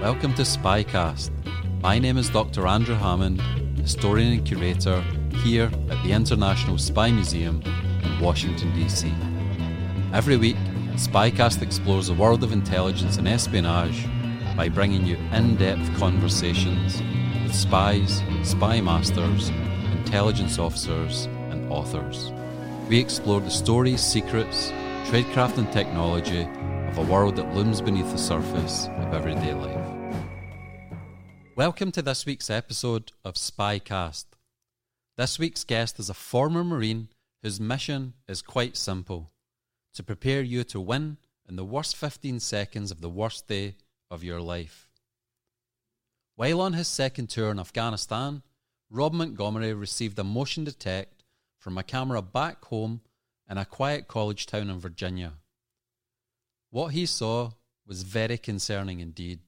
Welcome to Spycast. My name is Dr. Andrew Hammond, historian and curator here at the International Spy Museum in Washington, D.C. Every week, Spycast explores the world of intelligence and espionage by bringing you in depth conversations with spies, spy masters, intelligence officers, and authors. We explore the stories, secrets, tradecraft, and technology of a world that looms beneath the surface of everyday life. Welcome to this week's episode of Spycast. This week's guest is a former Marine whose mission is quite simple to prepare you to win in the worst 15 seconds of the worst day of your life. While on his second tour in Afghanistan, Rob Montgomery received a motion detect from a camera back home in a quiet college town in Virginia. What he saw was very concerning indeed.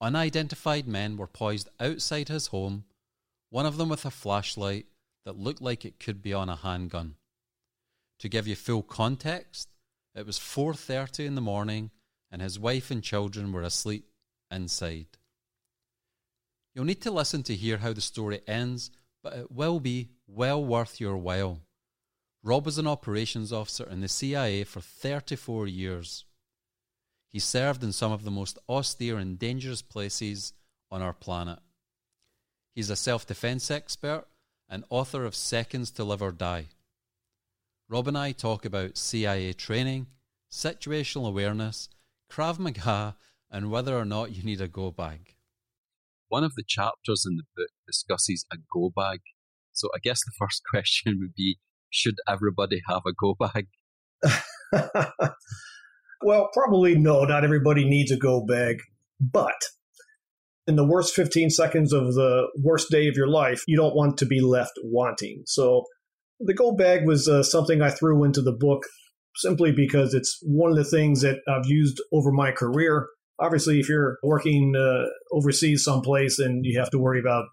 Unidentified men were poised outside his home, one of them with a flashlight that looked like it could be on a handgun. To give you full context, it was 4:30 in the morning and his wife and children were asleep inside. You'll need to listen to hear how the story ends, but it will be well worth your while. Rob was an operations officer in the CIA for 34 years. He served in some of the most austere and dangerous places on our planet. He's a self defense expert and author of Seconds to Live or Die. Rob and I talk about CIA training, situational awareness, Krav Maga, and whether or not you need a go bag. One of the chapters in the book discusses a go bag. So I guess the first question would be should everybody have a go bag? Well, probably no, not everybody needs a go bag, but in the worst 15 seconds of the worst day of your life, you don't want to be left wanting. So the go bag was uh, something I threw into the book simply because it's one of the things that I've used over my career. Obviously, if you're working uh, overseas someplace and you have to worry about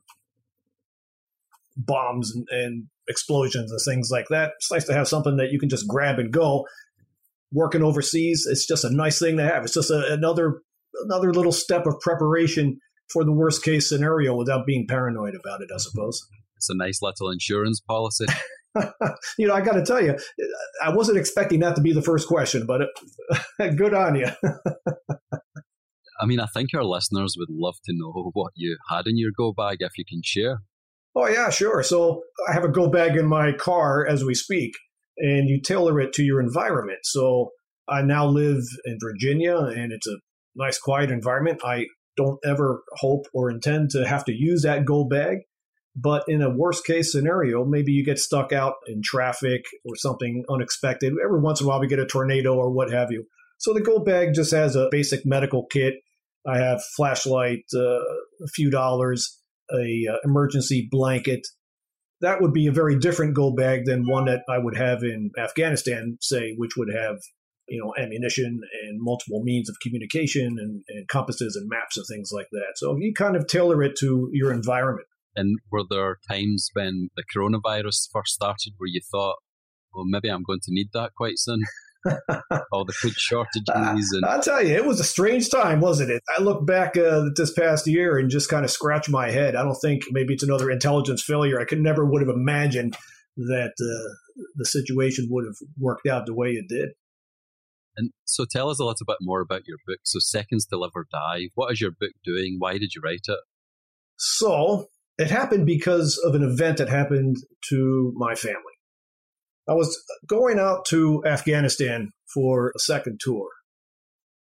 bombs and, and explosions and things like that, it's nice to have something that you can just grab and go working overseas, it's just a nice thing to have. It's just a, another another little step of preparation for the worst case scenario without being paranoid about it. I suppose it's a nice little insurance policy. you know, I got to tell you, I wasn't expecting that to be the first question, but it, good on you. I mean, I think our listeners would love to know what you had in your go bag if you can share. Oh, yeah, sure. So I have a go bag in my car as we speak and you tailor it to your environment. So I now live in Virginia and it's a nice, quiet environment. I don't ever hope or intend to have to use that go bag. But in a worst case scenario, maybe you get stuck out in traffic or something unexpected. Every once in a while, we get a tornado or what have you. So the go bag just has a basic medical kit. I have flashlight, uh, a few dollars, a uh, emergency blanket, that would be a very different go bag than one that I would have in Afghanistan, say, which would have you know ammunition and multiple means of communication and, and compasses and maps and things like that. So you kind of tailor it to your environment. And were there times when the coronavirus first started where you thought, well, maybe I'm going to need that quite soon? all the food shortages. And- I'll tell you, it was a strange time, wasn't it? I look back uh, this past year and just kind of scratch my head. I don't think maybe it's another intelligence failure. I could never would have imagined that uh, the situation would have worked out the way it did. And so tell us a little bit more about your book. So Seconds to Live or Die. What is your book doing? Why did you write it? So it happened because of an event that happened to my family. I was going out to Afghanistan for a second tour.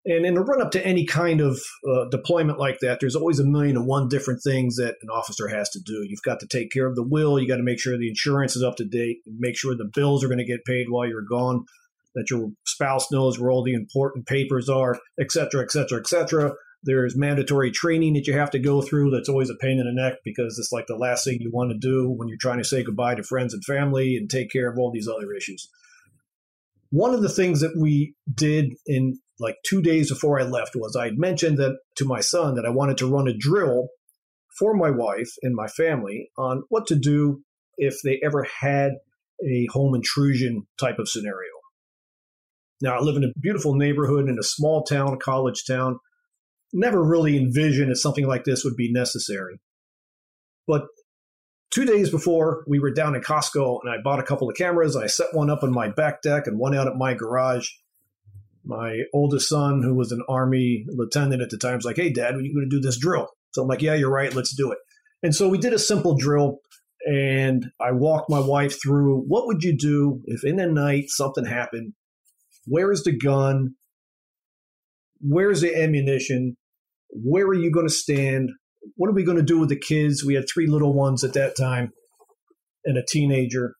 And in the run up to any kind of uh, deployment like that, there's always a million and one different things that an officer has to do. You've got to take care of the will, you got to make sure the insurance is up to date, make sure the bills are going to get paid while you're gone, that your spouse knows where all the important papers are, et cetera, et cetera, et cetera. There's mandatory training that you have to go through that's always a pain in the neck because it's like the last thing you want to do when you're trying to say goodbye to friends and family and take care of all these other issues. One of the things that we did in like two days before I left was I had mentioned that to my son that I wanted to run a drill for my wife and my family on what to do if they ever had a home intrusion type of scenario. Now, I live in a beautiful neighborhood in a small town, college town. Never really envisioned that something like this would be necessary. But two days before, we were down in Costco and I bought a couple of cameras. I set one up on my back deck and one out at my garage my oldest son, who was an army lieutenant at the time, was like, "Hey, Dad, are you going to do this drill?" So I'm like, "Yeah, you're right. Let's do it." And so we did a simple drill, and I walked my wife through what would you do if in the night something happened? Where is the gun? Where's the ammunition? Where are you going to stand? What are we going to do with the kids? We had three little ones at that time and a teenager.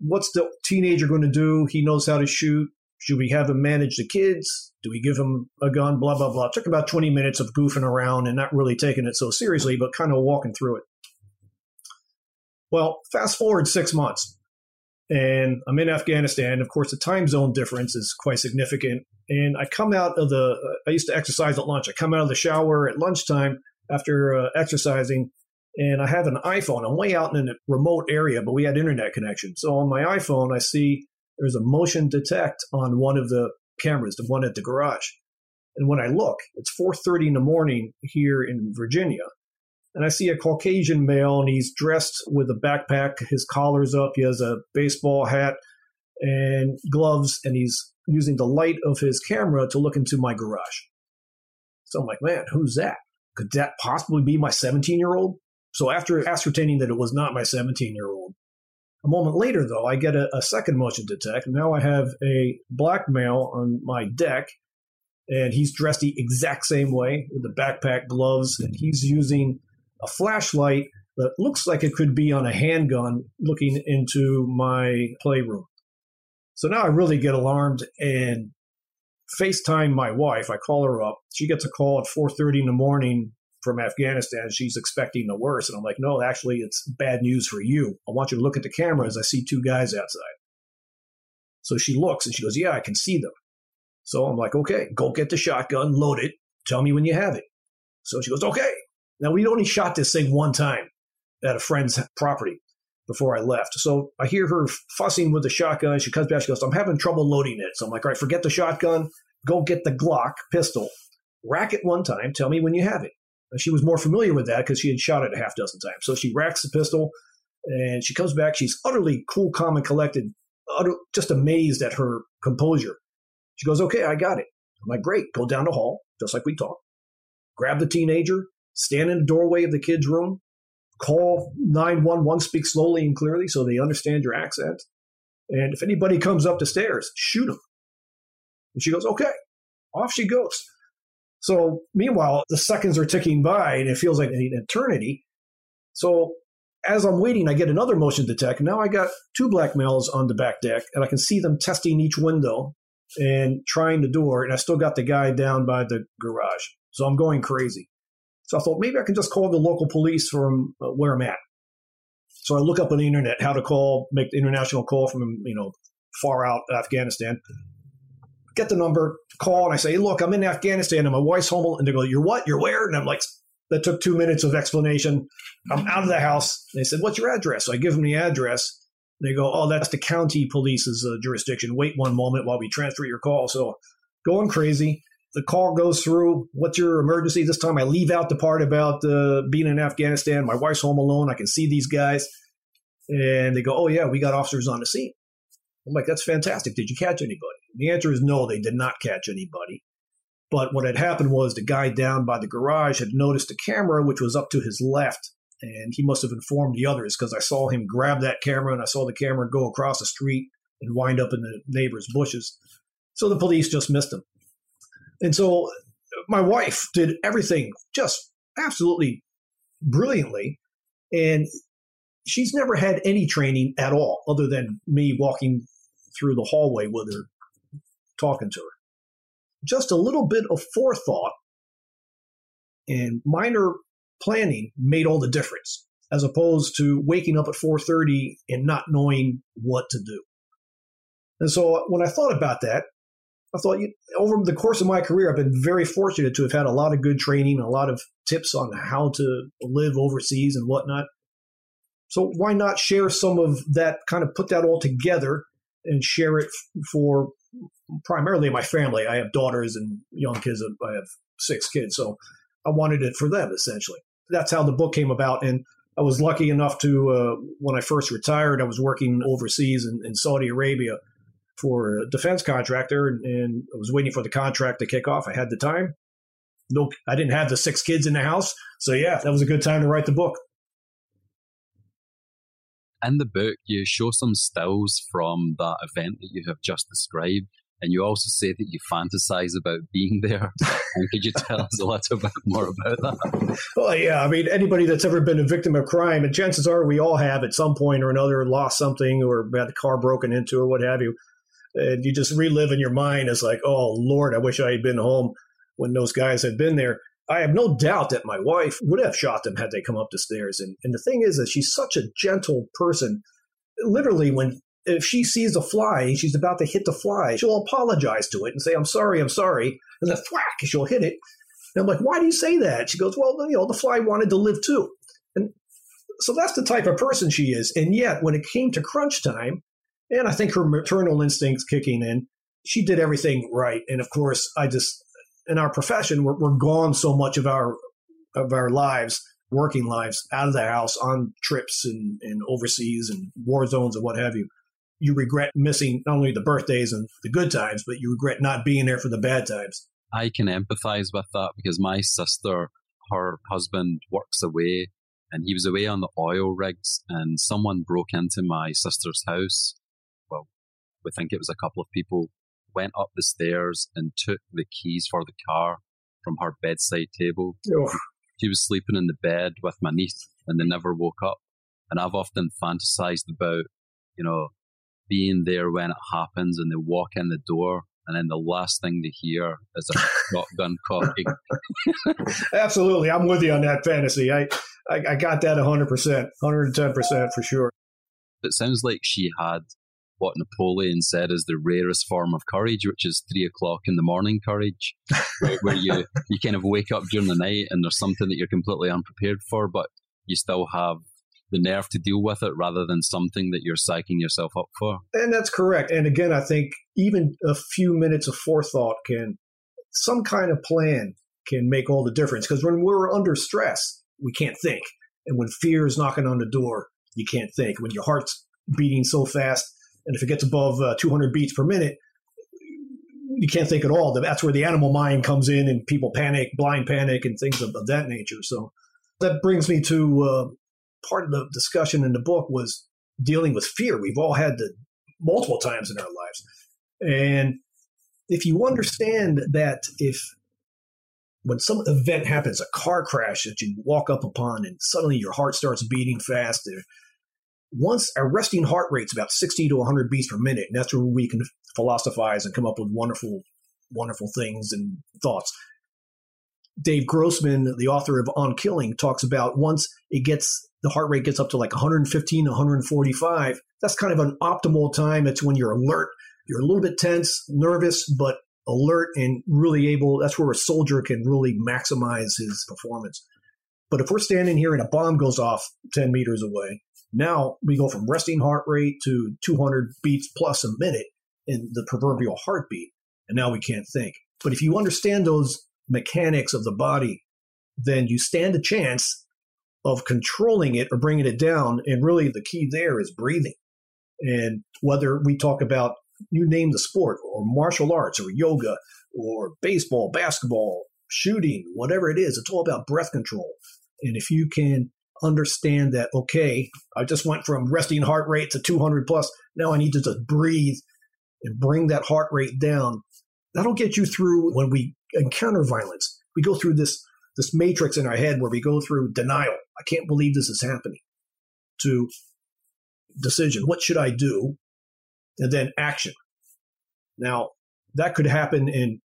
What's the teenager going to do? He knows how to shoot should we have him manage the kids? Do we give him a gun? Blah, blah, blah. It took about 20 minutes of goofing around and not really taking it so seriously, but kind of walking through it. Well, fast forward six months, and I'm in Afghanistan. Of course, the time zone difference is quite significant. And I come out of the, I used to exercise at lunch. I come out of the shower at lunchtime after uh, exercising, and I have an iPhone. I'm way out in a remote area, but we had internet connection. So on my iPhone, I see there's a motion detect on one of the cameras, the one at the garage. And when I look, it's 4:30 in the morning here in Virginia, and I see a Caucasian male, and he's dressed with a backpack. His collar's up. He has a baseball hat and gloves, and he's using the light of his camera to look into my garage. So I'm like, man, who's that? Could that possibly be my 17 year old? So after ascertaining that it was not my 17 year old, a moment later, though, I get a, a second motion detect. Now I have a black male on my deck, and he's dressed the exact same way with the backpack, gloves, and he's using a flashlight that looks like it could be on a handgun looking into my playroom. So now I really get alarmed and FaceTime my wife. I call her up. She gets a call at 4:30 in the morning from Afghanistan. She's expecting the worst. And I'm like, no, actually, it's bad news for you. I want you to look at the cameras. I see two guys outside. So she looks and she goes, yeah, I can see them. So I'm like, okay, go get the shotgun, load it, tell me when you have it. So she goes, okay. Now we'd only shot this thing one time at a friend's property before I left. So I hear her fussing with the shotgun. She comes back. She goes, I'm having trouble loading it. So I'm like, all right, forget the shotgun. Go get the Glock pistol. Rack it one time. Tell me when you have it. She was more familiar with that because she had shot it a half dozen times. So she racks the pistol and she comes back. She's utterly cool, calm, and collected, utter, just amazed at her composure. She goes, Okay, I got it. I'm like, Great. Go down the hall, just like we talked. Grab the teenager, stand in the doorway of the kid's room, call 911, speak slowly and clearly so they understand your accent. And if anybody comes up the stairs, shoot them. And she goes, Okay. Off she goes. So meanwhile, the seconds are ticking by and it feels like an eternity. So as I'm waiting, I get another motion detect. Now I got two black males on the back deck and I can see them testing each window and trying the door. And I still got the guy down by the garage. So I'm going crazy. So I thought maybe I can just call the local police from uh, where I'm at. So I look up on the internet how to call, make the international call from, you know, far out Afghanistan get the number, call, and I say, look, I'm in Afghanistan and my wife's home. And they go, you're what? You're where? And I'm like, that took two minutes of explanation. I'm out of the house. They said, what's your address? So I give them the address. They go, oh, that's the county police's uh, jurisdiction. Wait one moment while we transfer your call. So going crazy. The call goes through. What's your emergency? This time I leave out the part about uh, being in Afghanistan. My wife's home alone. I can see these guys. And they go, oh, yeah, we got officers on the scene. I'm like, that's fantastic. Did you catch anybody? The answer is no, they did not catch anybody. But what had happened was the guy down by the garage had noticed a camera which was up to his left. And he must have informed the others because I saw him grab that camera and I saw the camera go across the street and wind up in the neighbor's bushes. So the police just missed him. And so my wife did everything just absolutely brilliantly. And she's never had any training at all other than me walking through the hallway with her, talking to her. Just a little bit of forethought and minor planning made all the difference as opposed to waking up at 4.30 and not knowing what to do and so when i thought about that i thought over the course of my career i've been very fortunate to have had a lot of good training a lot of tips on how to live overseas and whatnot so why not share some of that, kind of put that all together and share it for primarily my family. I have daughters and young kids. I have six kids. So I wanted it for them essentially. That's how the book came about. And I was lucky enough to, uh, when I first retired, I was working overseas in, in Saudi Arabia for a defense contractor and, and, I was waiting for the contract to kick off. I had the time. No, I didn't have the six kids in the house. So yeah, that was a good time to write the book in the book, you show some stills from that event that you have just described. And you also say that you fantasize about being there. and could you tell us a little bit more about that? Well, yeah. I mean, anybody that's ever been a victim of crime, and chances are we all have at some point or another lost something or had a car broken into or what have you. And you just relive in your mind as like, oh, Lord, I wish I had been home when those guys had been there. I have no doubt that my wife would have shot them had they come up the stairs. And, and the thing is that she's such a gentle person. Literally, when if she sees a fly she's about to hit the fly, she'll apologize to it and say, I'm sorry, I'm sorry. And then thwack, she'll hit it. And I'm like, why do you say that? She goes, well, you know, the fly wanted to live too. And so that's the type of person she is. And yet, when it came to crunch time, and I think her maternal instincts kicking in, she did everything right. And of course, I just, in our profession, we're, we're gone so much of our of our lives, working lives, out of the house on trips and, and overseas and war zones and what have you. You regret missing not only the birthdays and the good times, but you regret not being there for the bad times. I can empathize with that because my sister, her husband works away and he was away on the oil rigs and someone broke into my sister's house. We think it was a couple of people went up the stairs and took the keys for the car from her bedside table. Oh. She was sleeping in the bed with my niece and they never woke up. And I've often fantasized about, you know, being there when it happens and they walk in the door and then the last thing they hear is a shotgun cocking. Absolutely. I'm with you on that fantasy. I, I, I got that 100%, 110% for sure. It sounds like she had what Napoleon said is the rarest form of courage, which is three o'clock in the morning courage, where, where you, you kind of wake up during the night and there's something that you're completely unprepared for, but you still have the nerve to deal with it rather than something that you're psyching yourself up for. And that's correct. And again, I think even a few minutes of forethought can, some kind of plan can make all the difference. Because when we're under stress, we can't think. And when fear is knocking on the door, you can't think. When your heart's beating so fast, and if it gets above uh, 200 beats per minute, you can't think at all. That's where the animal mind comes in and people panic, blind panic, and things of, of that nature. So that brings me to uh, part of the discussion in the book was dealing with fear. We've all had the multiple times in our lives. And if you understand that if when some event happens, a car crash that you walk up upon and suddenly your heart starts beating fast, once our resting heart rate's about 60 to 100 beats per minute, and that's where we can philosophize and come up with wonderful, wonderful things and thoughts. Dave Grossman, the author of On Killing, talks about once it gets the heart rate gets up to like 115, 145. That's kind of an optimal time. It's when you're alert, you're a little bit tense, nervous, but alert and really able. That's where a soldier can really maximize his performance. But if we're standing here and a bomb goes off 10 meters away, now we go from resting heart rate to 200 beats plus a minute in the proverbial heartbeat. And now we can't think. But if you understand those mechanics of the body, then you stand a chance of controlling it or bringing it down. And really, the key there is breathing. And whether we talk about, you name the sport, or martial arts, or yoga, or baseball, basketball, shooting, whatever it is, it's all about breath control. And if you can understand that, okay, I just went from resting heart rate to 200 plus, now I need to just breathe and bring that heart rate down. That'll get you through when we encounter violence. We go through this this matrix in our head where we go through denial. I can't believe this is happening. To decision, what should I do? And then action. Now, that could happen in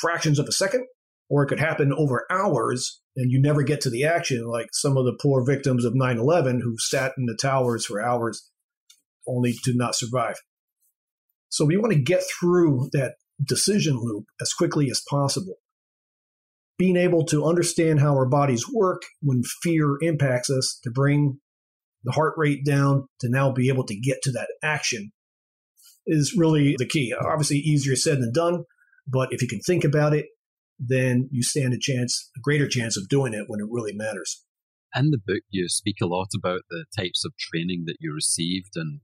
fractions of a second, or it could happen over hours and you never get to the action, like some of the poor victims of 9 11 who sat in the towers for hours only to not survive. So we want to get through that decision loop as quickly as possible. Being able to understand how our bodies work when fear impacts us to bring the heart rate down to now be able to get to that action is really the key. Obviously, easier said than done, but if you can think about it, then you stand a chance, a greater chance of doing it when it really matters. In the book, you speak a lot about the types of training that you received and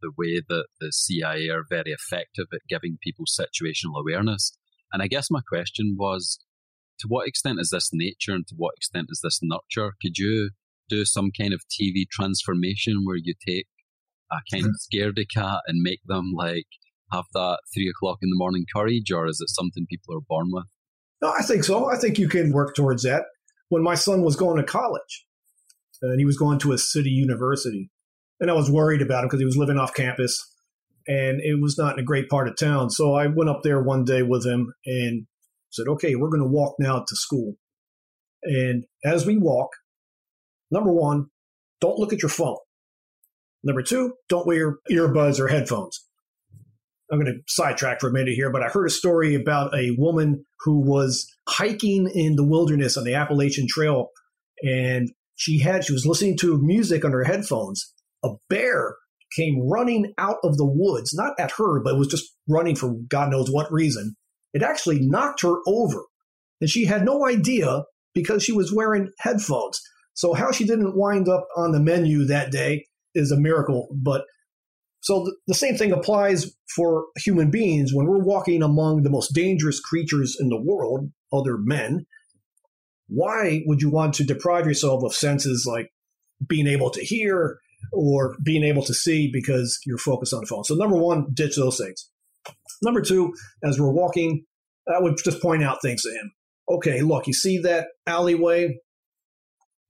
the way that the CIA are very effective at giving people situational awareness. And I guess my question was to what extent is this nature and to what extent is this nurture? Could you do some kind of TV transformation where you take a kind of mm-hmm. scaredy cat and make them like have that three o'clock in the morning courage, or is it something people are born with? No, I think so. I think you can work towards that. When my son was going to college, and he was going to a city university, and I was worried about him because he was living off campus and it was not in a great part of town. So I went up there one day with him and said, okay, we're going to walk now to school. And as we walk, number one, don't look at your phone. Number two, don't wear earbuds or headphones. I'm going to sidetrack for a minute here, but I heard a story about a woman who was hiking in the wilderness on the Appalachian Trail and she had she was listening to music on her headphones a bear came running out of the woods, not at her, but was just running for God knows what reason. It actually knocked her over. And she had no idea because she was wearing headphones. So, how she didn't wind up on the menu that day is a miracle. But so the same thing applies for human beings when we're walking among the most dangerous creatures in the world, other men. Why would you want to deprive yourself of senses like being able to hear, or being able to see because you're focused on the phone. So number one, ditch those things. Number two, as we're walking, I would just point out things to him. Okay, look, you see that alleyway?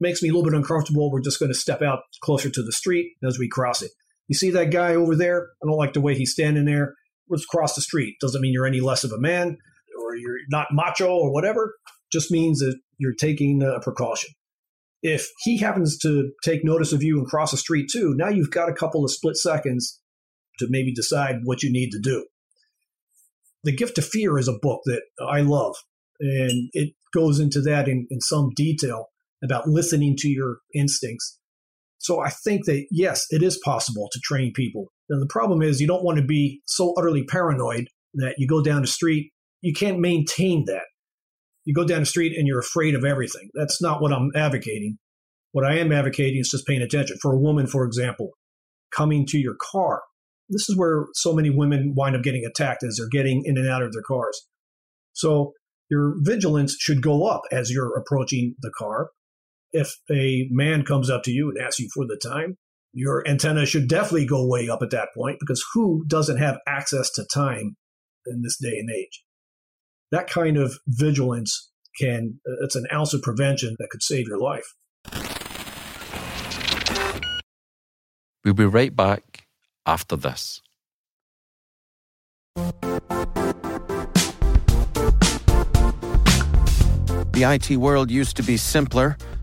Makes me a little bit uncomfortable. We're just going to step out closer to the street as we cross it. You see that guy over there? I don't like the way he's standing there. Let's cross the street. Doesn't mean you're any less of a man or you're not macho or whatever. Just means that you're taking a precaution. If he happens to take notice of you and cross the street too, now you've got a couple of split seconds to maybe decide what you need to do. The Gift of Fear is a book that I love, and it goes into that in, in some detail about listening to your instincts. So I think that, yes, it is possible to train people. And the problem is you don't want to be so utterly paranoid that you go down the street, you can't maintain that you go down the street and you're afraid of everything. That's not what I'm advocating. What I am advocating is just paying attention. For a woman, for example, coming to your car. This is where so many women wind up getting attacked as they're getting in and out of their cars. So your vigilance should go up as you're approaching the car. If a man comes up to you and asks you for the time, your antenna should definitely go way up at that point because who doesn't have access to time in this day and age? that kind of vigilance can, uh, it's an ounce of prevention that could save your life. We'll be right back after this. The IT world used to be simpler.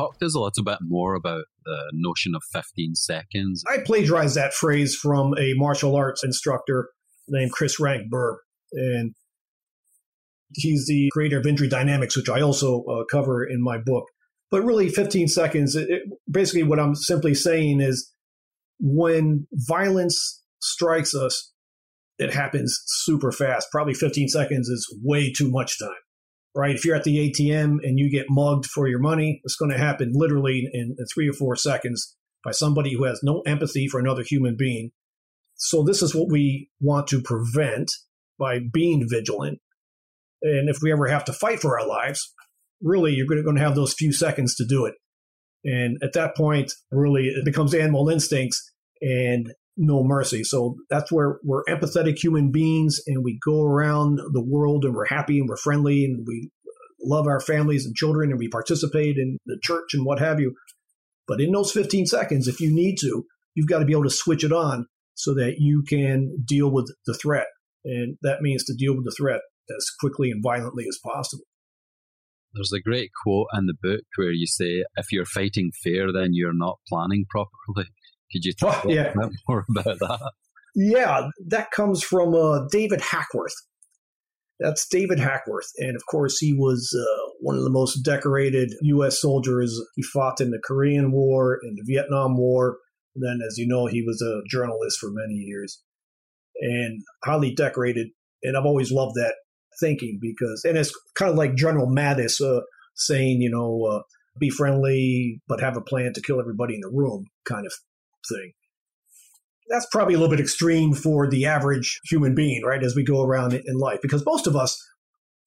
Talk to us a little bit more about the notion of 15 seconds? I plagiarized that phrase from a martial arts instructor named Chris Ranck-Buhr. And he's the creator of Injury Dynamics, which I also uh, cover in my book. But really, 15 seconds, it, it, basically, what I'm simply saying is when violence strikes us, it happens super fast. Probably 15 seconds is way too much time, right? If you're at the ATM and you get mugged for your money, it's going to happen literally in, three or four seconds by somebody who has no empathy for another human being. So, this is what we want to prevent by being vigilant. And if we ever have to fight for our lives, really you're going to have those few seconds to do it. And at that point, really it becomes animal instincts and no mercy. So that's where we're empathetic human beings and we go around the world and we're happy and we're friendly and we love our families and children and we participate in the church and what have you. But in those 15 seconds, if you need to, you've got to be able to switch it on so that you can deal with the threat. And that means to deal with the threat as quickly and violently as possible. There's a great quote in the book where you say, if you're fighting fair, then you're not planning properly. Could you talk oh, yeah. more about that? Yeah, that comes from uh, David Hackworth. That's David Hackworth. And of course, he was uh, one of the most decorated U.S. soldiers. He fought in the Korean War and the Vietnam War. And Then, as you know, he was a journalist for many years and highly decorated. And I've always loved that thinking because, and it's kind of like General Mattis uh, saying, you know, uh, be friendly, but have a plan to kill everybody in the room kind of thing. That's probably a little bit extreme for the average human being, right? As we go around in life, because most of us,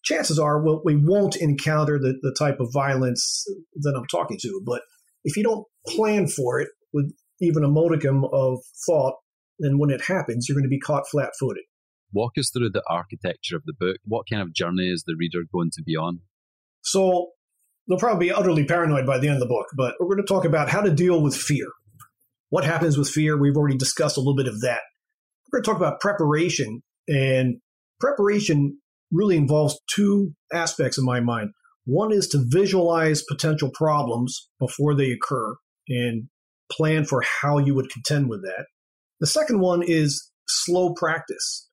chances are, we'll, we won't encounter the, the type of violence that I'm talking to. But if you don't plan for it with even a modicum of thought, then when it happens, you're going to be caught flat footed. Walk us through the architecture of the book. What kind of journey is the reader going to be on? So they'll probably be utterly paranoid by the end of the book, but we're going to talk about how to deal with fear. What happens with fear? We've already discussed a little bit of that. We're going to talk about preparation, and preparation really involves two aspects in my mind. One is to visualize potential problems before they occur and plan for how you would contend with that. The second one is slow practice.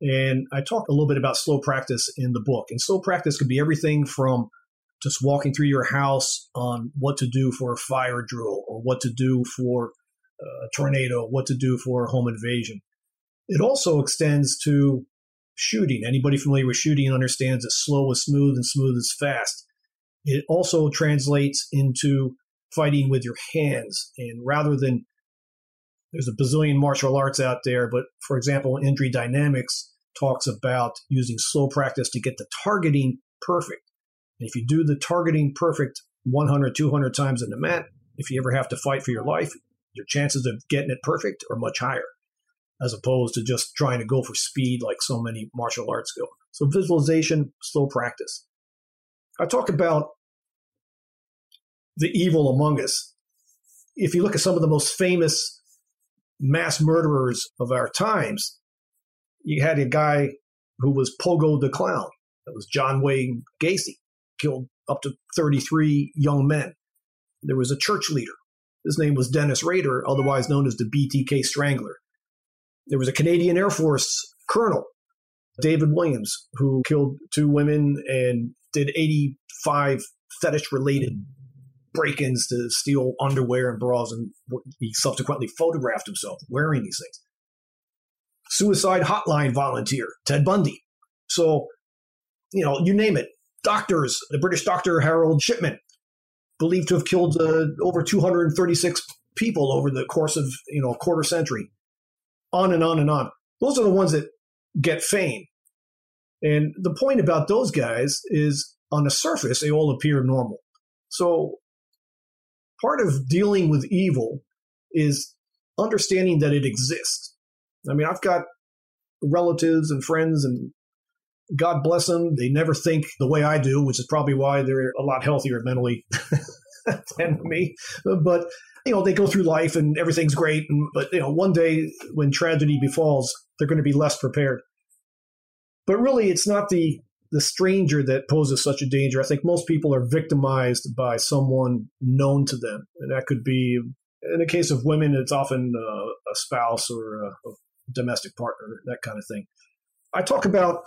And I talk a little bit about slow practice in the book. And slow practice could be everything from just walking through your house on what to do for a fire drill or what to do for a tornado, what to do for a home invasion. It also extends to shooting. Anybody familiar with shooting understands that slow is smooth and smooth is fast. It also translates into fighting with your hands. And rather than there's a bazillion martial arts out there, but for example, Injury Dynamics talks about using slow practice to get the targeting perfect. And if you do the targeting perfect 100, 200 times in the mat, if you ever have to fight for your life, your chances of getting it perfect are much higher, as opposed to just trying to go for speed like so many martial arts go. So, visualization, slow practice. I talk about the evil among us. If you look at some of the most famous mass murderers of our times, you had a guy who was Pogo the Clown. That was John Wayne Gacy, killed up to 33 young men. There was a church leader. His name was Dennis Rader, otherwise known as the BTK Strangler. There was a Canadian Air Force colonel, David Williams, who killed two women and did 85 fetish related break ins to steal underwear and bras, and he subsequently photographed himself wearing these things. Suicide hotline volunteer, Ted Bundy. So, you know, you name it. Doctors, the British doctor Harold Shipman, believed to have killed uh, over 236 people over the course of, you know, a quarter century. On and on and on. Those are the ones that get fame. And the point about those guys is on the surface, they all appear normal. So part of dealing with evil is understanding that it exists. I mean, I've got relatives and friends, and God bless them, they never think the way I do, which is probably why they're a lot healthier mentally than me. But you know, they go through life and everything's great, and, but you know, one day when tragedy befalls, they're going to be less prepared. But really, it's not the the stranger that poses such a danger. I think most people are victimized by someone known to them. And that could be, in the case of women, it's often uh, a spouse or a, a domestic partner, that kind of thing. I talk about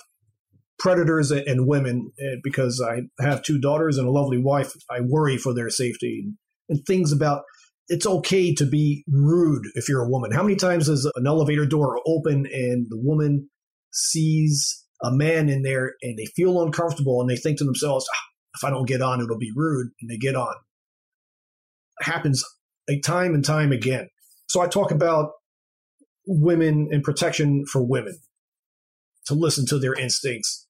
predators and women eh, because I have two daughters and a lovely wife. I worry for their safety and, things about it's okay to be rude if you're a woman. How many times does an elevator door open and the woman sees a man in there and they feel uncomfortable and they think to themselves, ah, if I don't get on, it'll be rude, and they get on. It happens a time and time again. So I talk about women and protection for women to listen to their instincts.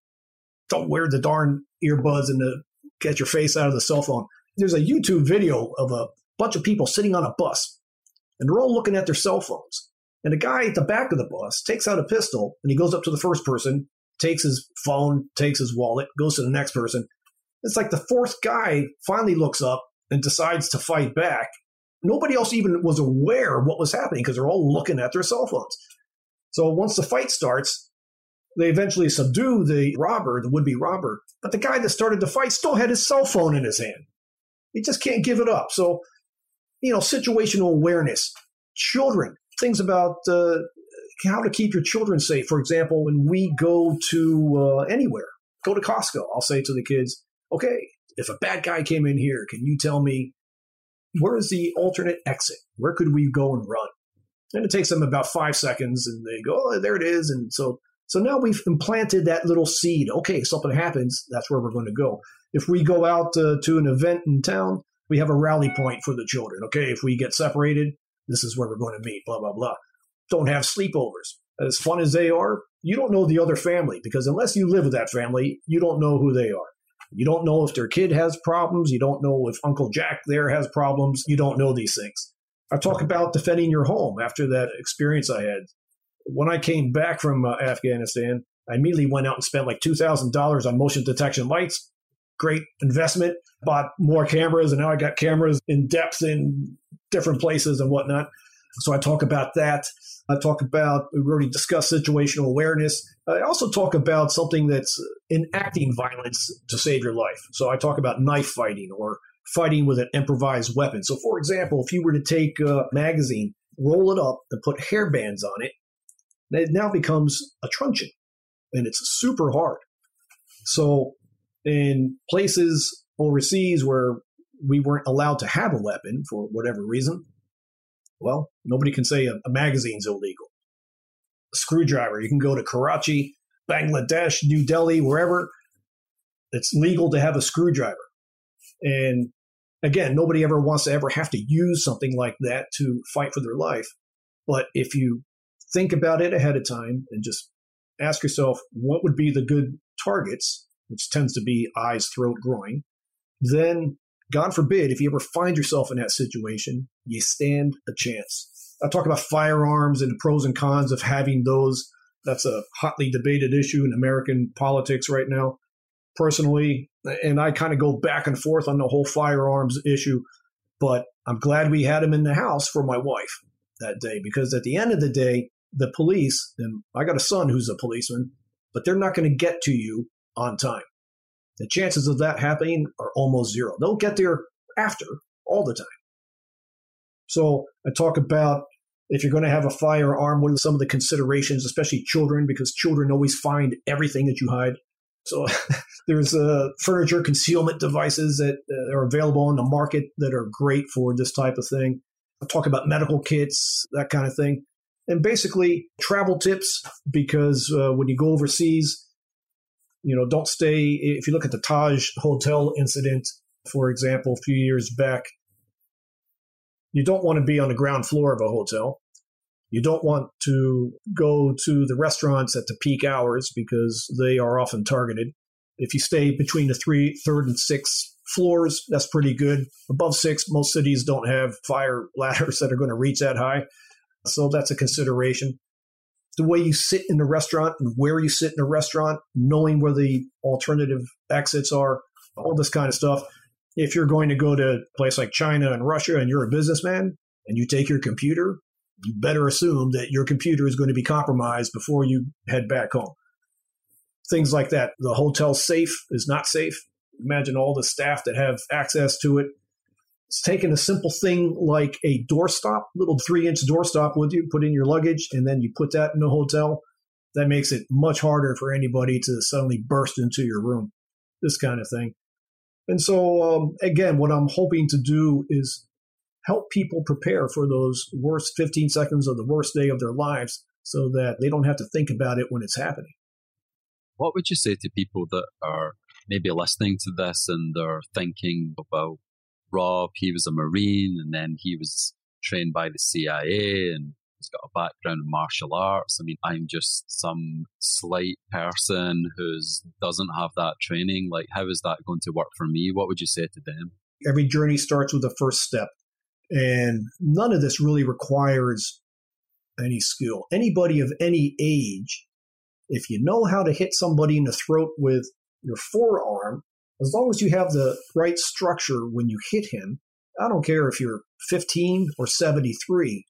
Don't wear the darn earbuds and the, get your face out of the cell phone. There's a YouTube video of a bunch of people sitting on a bus and they're all looking at their cell phones. And a guy at the back of the bus takes out a pistol and he goes up to the first person, takes his phone, takes his wallet, goes to the next person. It's like the fourth guy finally looks up and decides to fight back. Nobody else even was aware of what was happening because they're all looking at their cell phones. So once the fight starts, they eventually subdue the robber, the would be robber. But the guy that started the fight still had his cell phone in his hand. He just can't give it up. So, you know, situational awareness, children, things about uh, how to keep your children safe. For example, when we go to uh, anywhere, go to Costco, I'll say to the kids, okay, if a bad guy came in here, can you tell me where is the alternate exit? Where could we go and run? And it takes them about five seconds and they go, oh, there it is. And so, so now we've implanted that little seed. Okay, something happens. That's where we're going to go. If we go out uh, to an event in town, we have a rally point for the children. Okay, if we get separated, this is where we're going to meet, blah, blah, blah. Don't have sleepovers. As fun as they are, you don't know the other family because unless you live with that family, you don't know who they are. You don't know if their kid has problems. You don't know if Uncle Jack there has problems. You don't know these things. I talk about defending your home after that experience I had. When I came back from uh, Afghanistan, I immediately went out and spent like $2,000 on motion detection lights. Great investment. Bought more cameras, and now I got cameras in depth in different places and whatnot. So I talk about that. I talk about, we already discussed situational awareness. I also talk about something that's enacting violence to save your life. So I talk about knife fighting or fighting with an improvised weapon. So, for example, if you were to take a magazine, roll it up, and put hair bands on it, it now becomes a truncheon and it's super hard. So, in places overseas where we weren't allowed to have a weapon for whatever reason, well, nobody can say a, a magazine's illegal. A screwdriver, you can go to Karachi, Bangladesh, New Delhi, wherever. It's legal to have a screwdriver. And again, nobody ever wants to ever have to use something like that to fight for their life. But if you think about it ahead of time and just ask yourself what would be the good targets, which tends to be eyes, throat, groin, then God forbid, if you ever find yourself in that situation, you stand a chance. I talk about firearms and the pros and cons of having those. That's a hotly debated issue in American politics right now. Personally, and I kind of go back and forth on the whole firearms issue, but I'm glad we had them in the house for my wife that day because at the end of the day, the police, and I got a son who's a policeman, but they're not going to get to you on time. The chances of that happening are almost zero. They'll get there after all the time. So I talk about if you're going to have a firearm, what are some of the considerations, especially children, because children always find everything that you hide. So there's uh, furniture concealment devices that uh, are available on the market that are great for this type of thing. I talk about medical kits, that kind of thing. And basically, travel tips because uh, when you go overseas, you know, don't stay. If you look at the Taj Hotel incident, for example, a few years back, you don't want to be on the ground floor of a hotel. You don't want to go to the restaurants at the peak hours because they are often targeted. If you stay between the three, third, and sixth floors, that's pretty good. Above six, most cities don't have fire ladders that are going to reach that high. So that's a consideration the way you sit in the restaurant and where you sit in the restaurant, knowing where the alternative exits are, all this kind of stuff. If you're going to go to a place like China and Russia and you're a businessman and you take your computer, you better assume that your computer is going to be compromised before you head back home. things like that. The hotel safe is not safe. Imagine all the staff that have access to it. It's taking a simple thing like a doorstop, little three inch doorstop with you, put in your luggage, and then you put that in a hotel. That makes it much harder for anybody to suddenly burst into your room. This kind of thing. And so, um, again, what I'm hoping to do is help people prepare for those worst 15 seconds of the worst day of their lives so that they don't have to think about it when it's happening. What would you say to people that are maybe listening to this and they're thinking about Rob? He was a Marine and then he was trained by the CIA and he's got a background in martial arts. I mean, I'm just some slight person who doesn't have that training. Like, how is that going to work for me? What would you say to them? Every journey starts with the first step. And none of this really requires any skill. Anybody of any age, if you know how to hit somebody in the throat with your forearm, as long as you have the right structure when you hit him, I don't care if you're 15 or 73,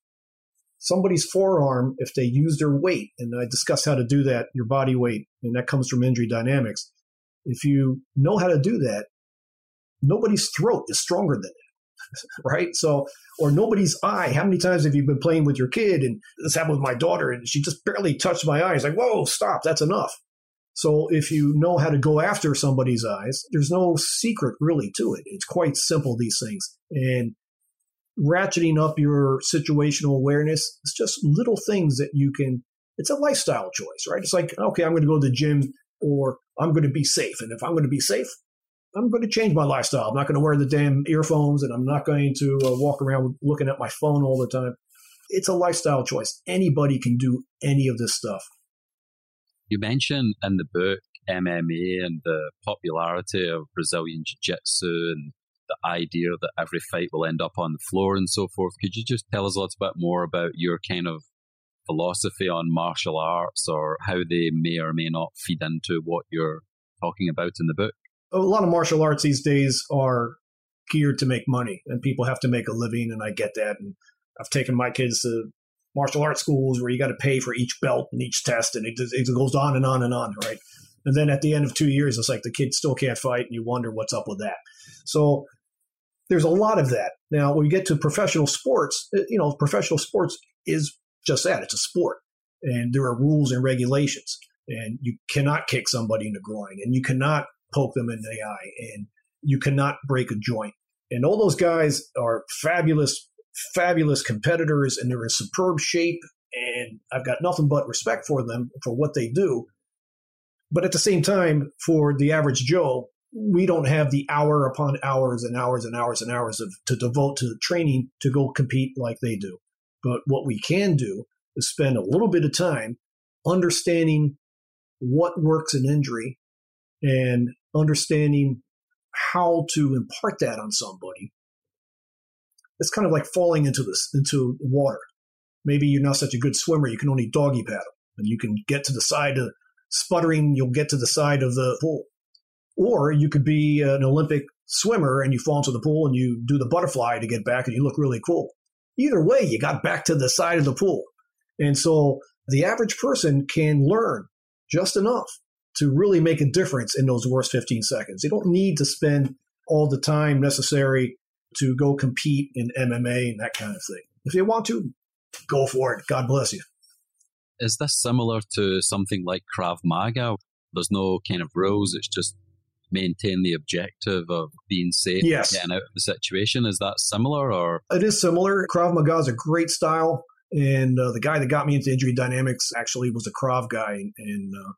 somebody's forearm, if they use their weight, and I discuss how to do that, your body weight, and that comes from injury dynamics. If you know how to do that, nobody's throat is stronger than it, right? So, or nobody's eye. How many times have you been playing with your kid? And this happened with my daughter, and she just barely touched my eyes. Like, whoa, stop, that's enough. So, if you know how to go after somebody's eyes, there's no secret really to it. It's quite simple, these things. And ratcheting up your situational awareness. It's just little things that you can, it's a lifestyle choice, right? It's like, okay, I'm going to go to the gym or I'm going to be safe. And if I'm going to be safe, I'm going to change my lifestyle. I'm not going to wear the damn earphones and I'm not going to uh, walk around looking at my phone all the time. It's a lifestyle choice. Anybody can do any of this stuff. You mentioned in the book MMA and the popularity of Brazilian Jiu Jitsu and the idea that every fight will end up on the floor and so forth. Could you just tell us a little bit more about your kind of philosophy on martial arts or how they may or may not feed into what you're talking about in the book? A lot of martial arts these days are geared to make money and people have to make a living and I get that and I've taken my kids to martial arts schools where you got to pay for each belt and each test and it, it goes on and on and on right and then at the end of two years it's like the kid still can't fight and you wonder what's up with that so there's a lot of that. Now, when you get to professional sports, uh, you know, professional sports is just that it's a sport, and there are rules and regulations, and you cannot kick somebody in the groin, and you cannot poke them in the eye, and you cannot break a joint. And all those guys are fabulous, fabulous competitors, and they're in superb shape. And I've got nothing but respect for them for what they do. But at the same time, for the average Joe, we don't have the hour upon hours and hours and hours and hours of to devote to training to go compete like they do. But what we can do is spend a little bit of time understanding what works in injury and understanding how to impart that on somebody. It's kind of like falling into this into water. Maybe you're not such a good swimmer, you can only doggy paddle. And you can get to the side of sputtering, you'll get to the side of the pool or you could be uh, an Olympic swimmer and you fall into the pool and you do the butterfly to get back and you look really cool. Either way, you got back to the side of the pool. And so the average person can learn just enough to really make a difference in those worst 15 seconds. You don't need to spend all the time necessary to go compete in MMA and that kind of thing. If you want to, go for it. God bless you. Is this similar to something like Krav Maga? There's no kind of rules, it's just maintain the objective of being safe yes. getting out of the situation. Is that similar or? It is similar. Krav Maga is a great style. And uh, the guy that got me into injury dynamics actually was a Krav guy. And uh,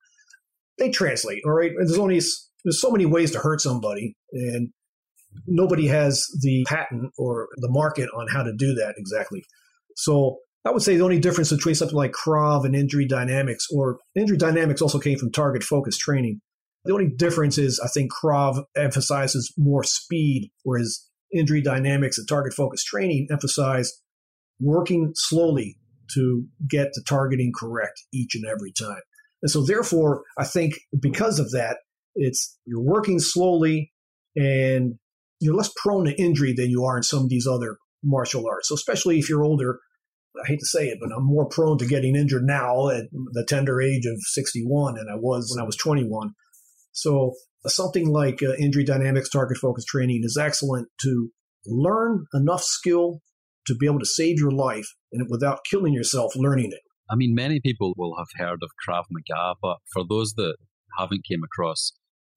they translate, all right? And there's only there's so many ways to hurt somebody. And nobody has the patent or the market on how to do that exactly. So I would say the only difference between something like Krav and injury dynamics, or injury dynamics also came from target focused training. The only difference is I think Krav emphasizes more speed, whereas injury dynamics and target focused training emphasize working slowly to get the targeting correct each and every time. And so therefore, I think because of that, it's you're working slowly and you're less prone to injury than you are in some of these other martial arts. So especially if you're older, I hate to say it, but I'm more prone to getting injured now at the tender age of 61 than I was when I was 21. So something like uh, injury dynamics target focus training is excellent to learn enough skill to be able to save your life and without killing yourself learning it. I mean, many people will have heard of Krav Maga, but for those that haven't came across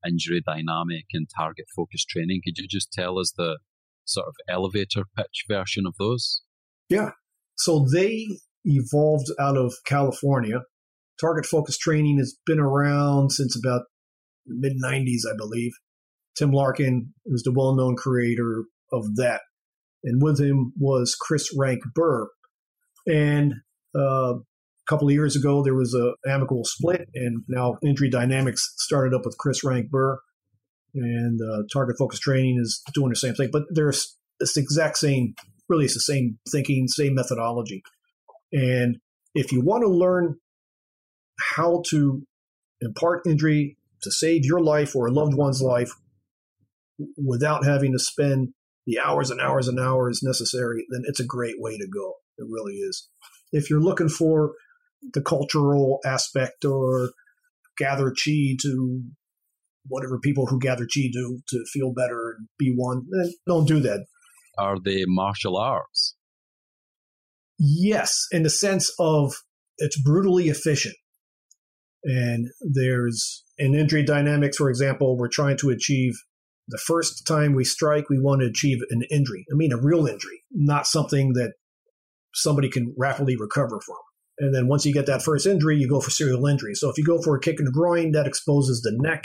injury dynamic and target focus training, could you just tell us the sort of elevator pitch version of those? Yeah. So they evolved out of California. Target focus training has been around since about mid 90s, I believe. Tim Larkin is the well known creator of that. And with him was Chris Rank Burr. And uh, a couple of years ago, there was a amicable split, and now Injury Dynamics started up with Chris Ranck-Buhr, and uh, Target Focus Training is doing the same thing. But there's it's exact same, really, it's the same thinking, same methodology. And if you want to learn how to impart injury to save your life or a loved one's life without having to spend the hours and hours and hours necessary, then it's a great way to go. It really is. If you're looking for the cultural aspect or gather chi to whatever people who gather chi do to feel better and be one, eh, don't do that. Are they martial arts? Yes, in the sense of it's brutally efficient. And there's in injury dynamics, for example, we're trying to achieve the first time we strike, we want to achieve an injury. I mean, a real injury, not something that somebody can rapidly recover from. And then once you get that first injury, you go for serial injury. So if you go for a kick in the groin, that exposes the neck.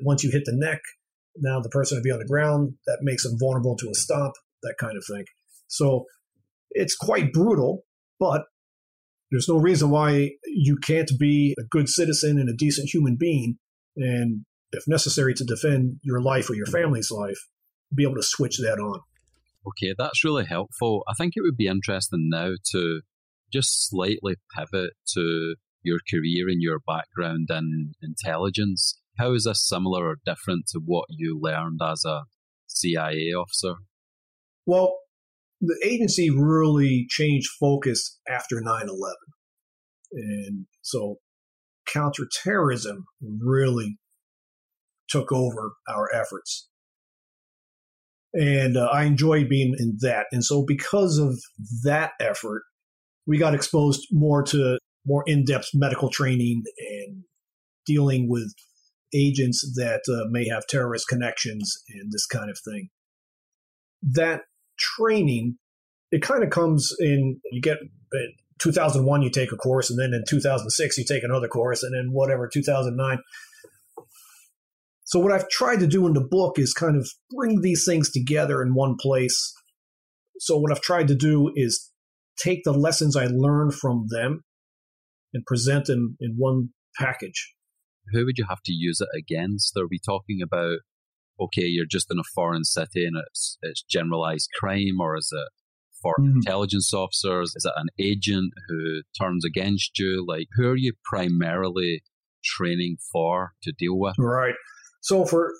Once you hit the neck, now the person will be on the ground. That makes them vulnerable to a stomp, that kind of thing. So it's quite brutal, but there's no reason why you can't be a good citizen and a decent human being and if necessary to defend your life or your family's life, be able to switch that on. Okay, that's really helpful. I think it would be interesting now to just slightly pivot to your career and your background in intelligence. How is this similar or different to what you learned as a CIA officer? Well, the agency really changed focus after 9 11. And so counterterrorism really took over our efforts. And uh, I enjoyed being in that. And so, because of that effort, we got exposed more to more in depth medical training and dealing with agents that uh, may have terrorist connections and this kind of thing. That training, it kind of comes in, you get in 2001, you take a course, and then in 2006, you take another course, and then whatever, 2009. So, what I've tried to do in the book is kind of bring these things together in one place. So, what I've tried to do is take the lessons I learned from them and present them in one package. Who would you have to use it against? Are we talking about, okay, you're just in a foreign city and it's, it's generalized crime, or is it for mm. intelligence officers? Is it an agent who turns against you? Like, who are you primarily training for to deal with? Right. So for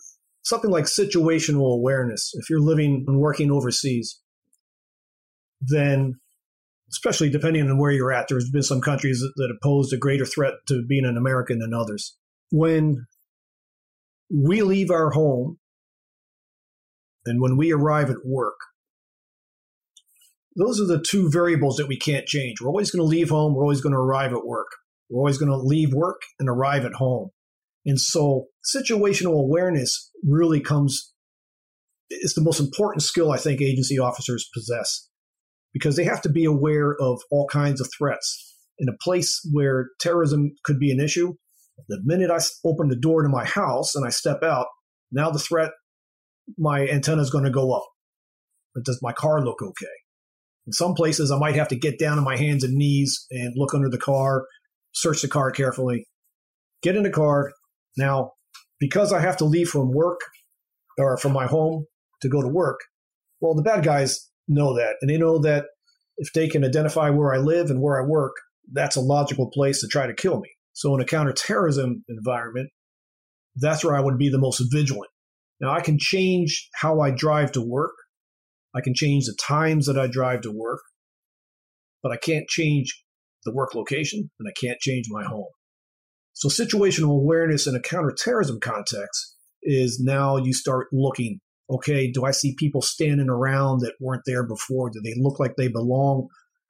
something like situational awareness, if you're living and working overseas, then especially depending on where you're at, there's been some countries that have posed a greater threat to being an American than others. When we leave our home and when we arrive at work, those are the two variables that we can't change. We're always going to leave home. We're always going to arrive at work. We're always going to leave work and arrive at home. And so situational awareness really comes, it's the most important skill I think agency officers possess because they have to be aware of all kinds of threats. In a place where terrorism could be an issue, the minute I open the door to my house and I step out, now the threat, my antenna is going to go up. But does my car look okay? In some places, I might have to get down on my hands and knees and look under the car, search the car carefully, get in the car, now, because I have to leave from work or from my home to go to work, well, the bad guys know that. And they know that if they can identify where I live and where I work, that's a logical place to try to kill me. So, in a counterterrorism environment, that's where I would be the most vigilant. Now, I can change how I drive to work, I can change the times that I drive to work, but I can't change the work location and I can't change my home. So situational awareness in a counterterrorism context is now you start looking, okay, do I see people standing around that weren't there before? Do they look like they belong?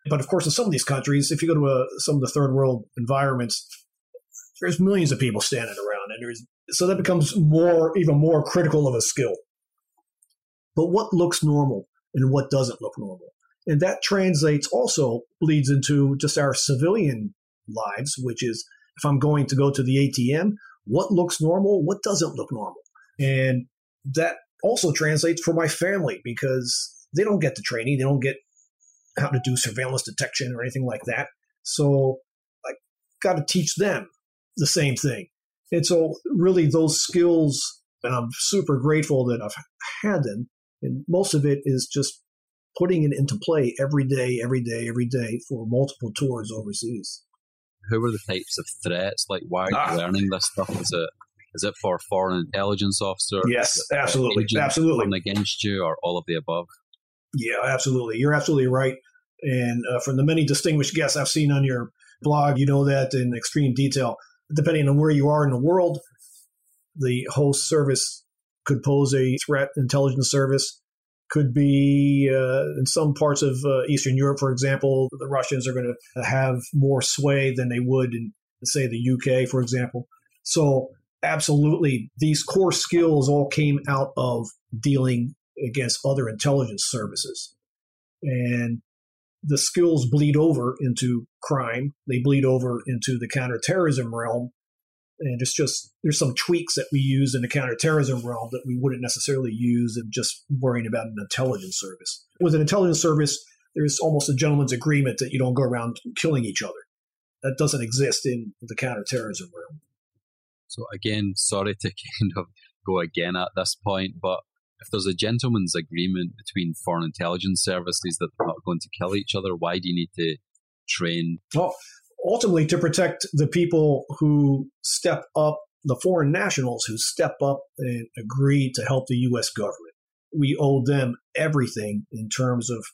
But of course, in some of these countries, if you go to a, some of the third world environments, there's millions of people standing around, and there's so that becomes more, even more critical of a skill. But what looks normal and what doesn't look normal, and that translates also leads into just our civilian lives, which is if I'm going to go to the ATM, what looks normal, what doesn't look normal, and that also translates for my family because they don't get the training, they don't get how to do surveillance detection or anything like that. So I got to teach them the same thing. And so, really, those skills, and I'm super grateful that I've had them. And most of it is just putting it into play every day, every day, every day for multiple tours overseas. Who are the types of threats? Like, why are you ah. learning this stuff? Is it is it for a foreign intelligence officer? Yes, absolutely, absolutely. Against you, or all of the above? Yeah, absolutely. You're absolutely right. And uh, from the many distinguished guests I've seen on your blog, you know that in extreme detail. Depending on where you are in the world, the host service could pose a threat. Intelligence service could be uh, in some parts of uh, Eastern Europe, for example, the Russians are going to have more sway than they would in, say, the UK, for example. So, absolutely, these core skills all came out of dealing against other intelligence services. And the skills bleed over into crime. They bleed over into the counterterrorism realm. And it's just, there's some tweaks that we use in the counterterrorism realm that we wouldn't necessarily use in just worrying about an intelligence service. With an intelligence service, there's almost a gentleman's agreement that you don't go around killing each other. That doesn't exist in the counterterrorism realm. So again, sorry to kind of go again at this point, but if there's a gentleman's agreement between foreign intelligence services that they're not going to kill each other, why do you need to train? Well, ultimately, to protect the people who step up, the foreign nationals who step up and agree to help the U.S. government. We owe them everything in terms of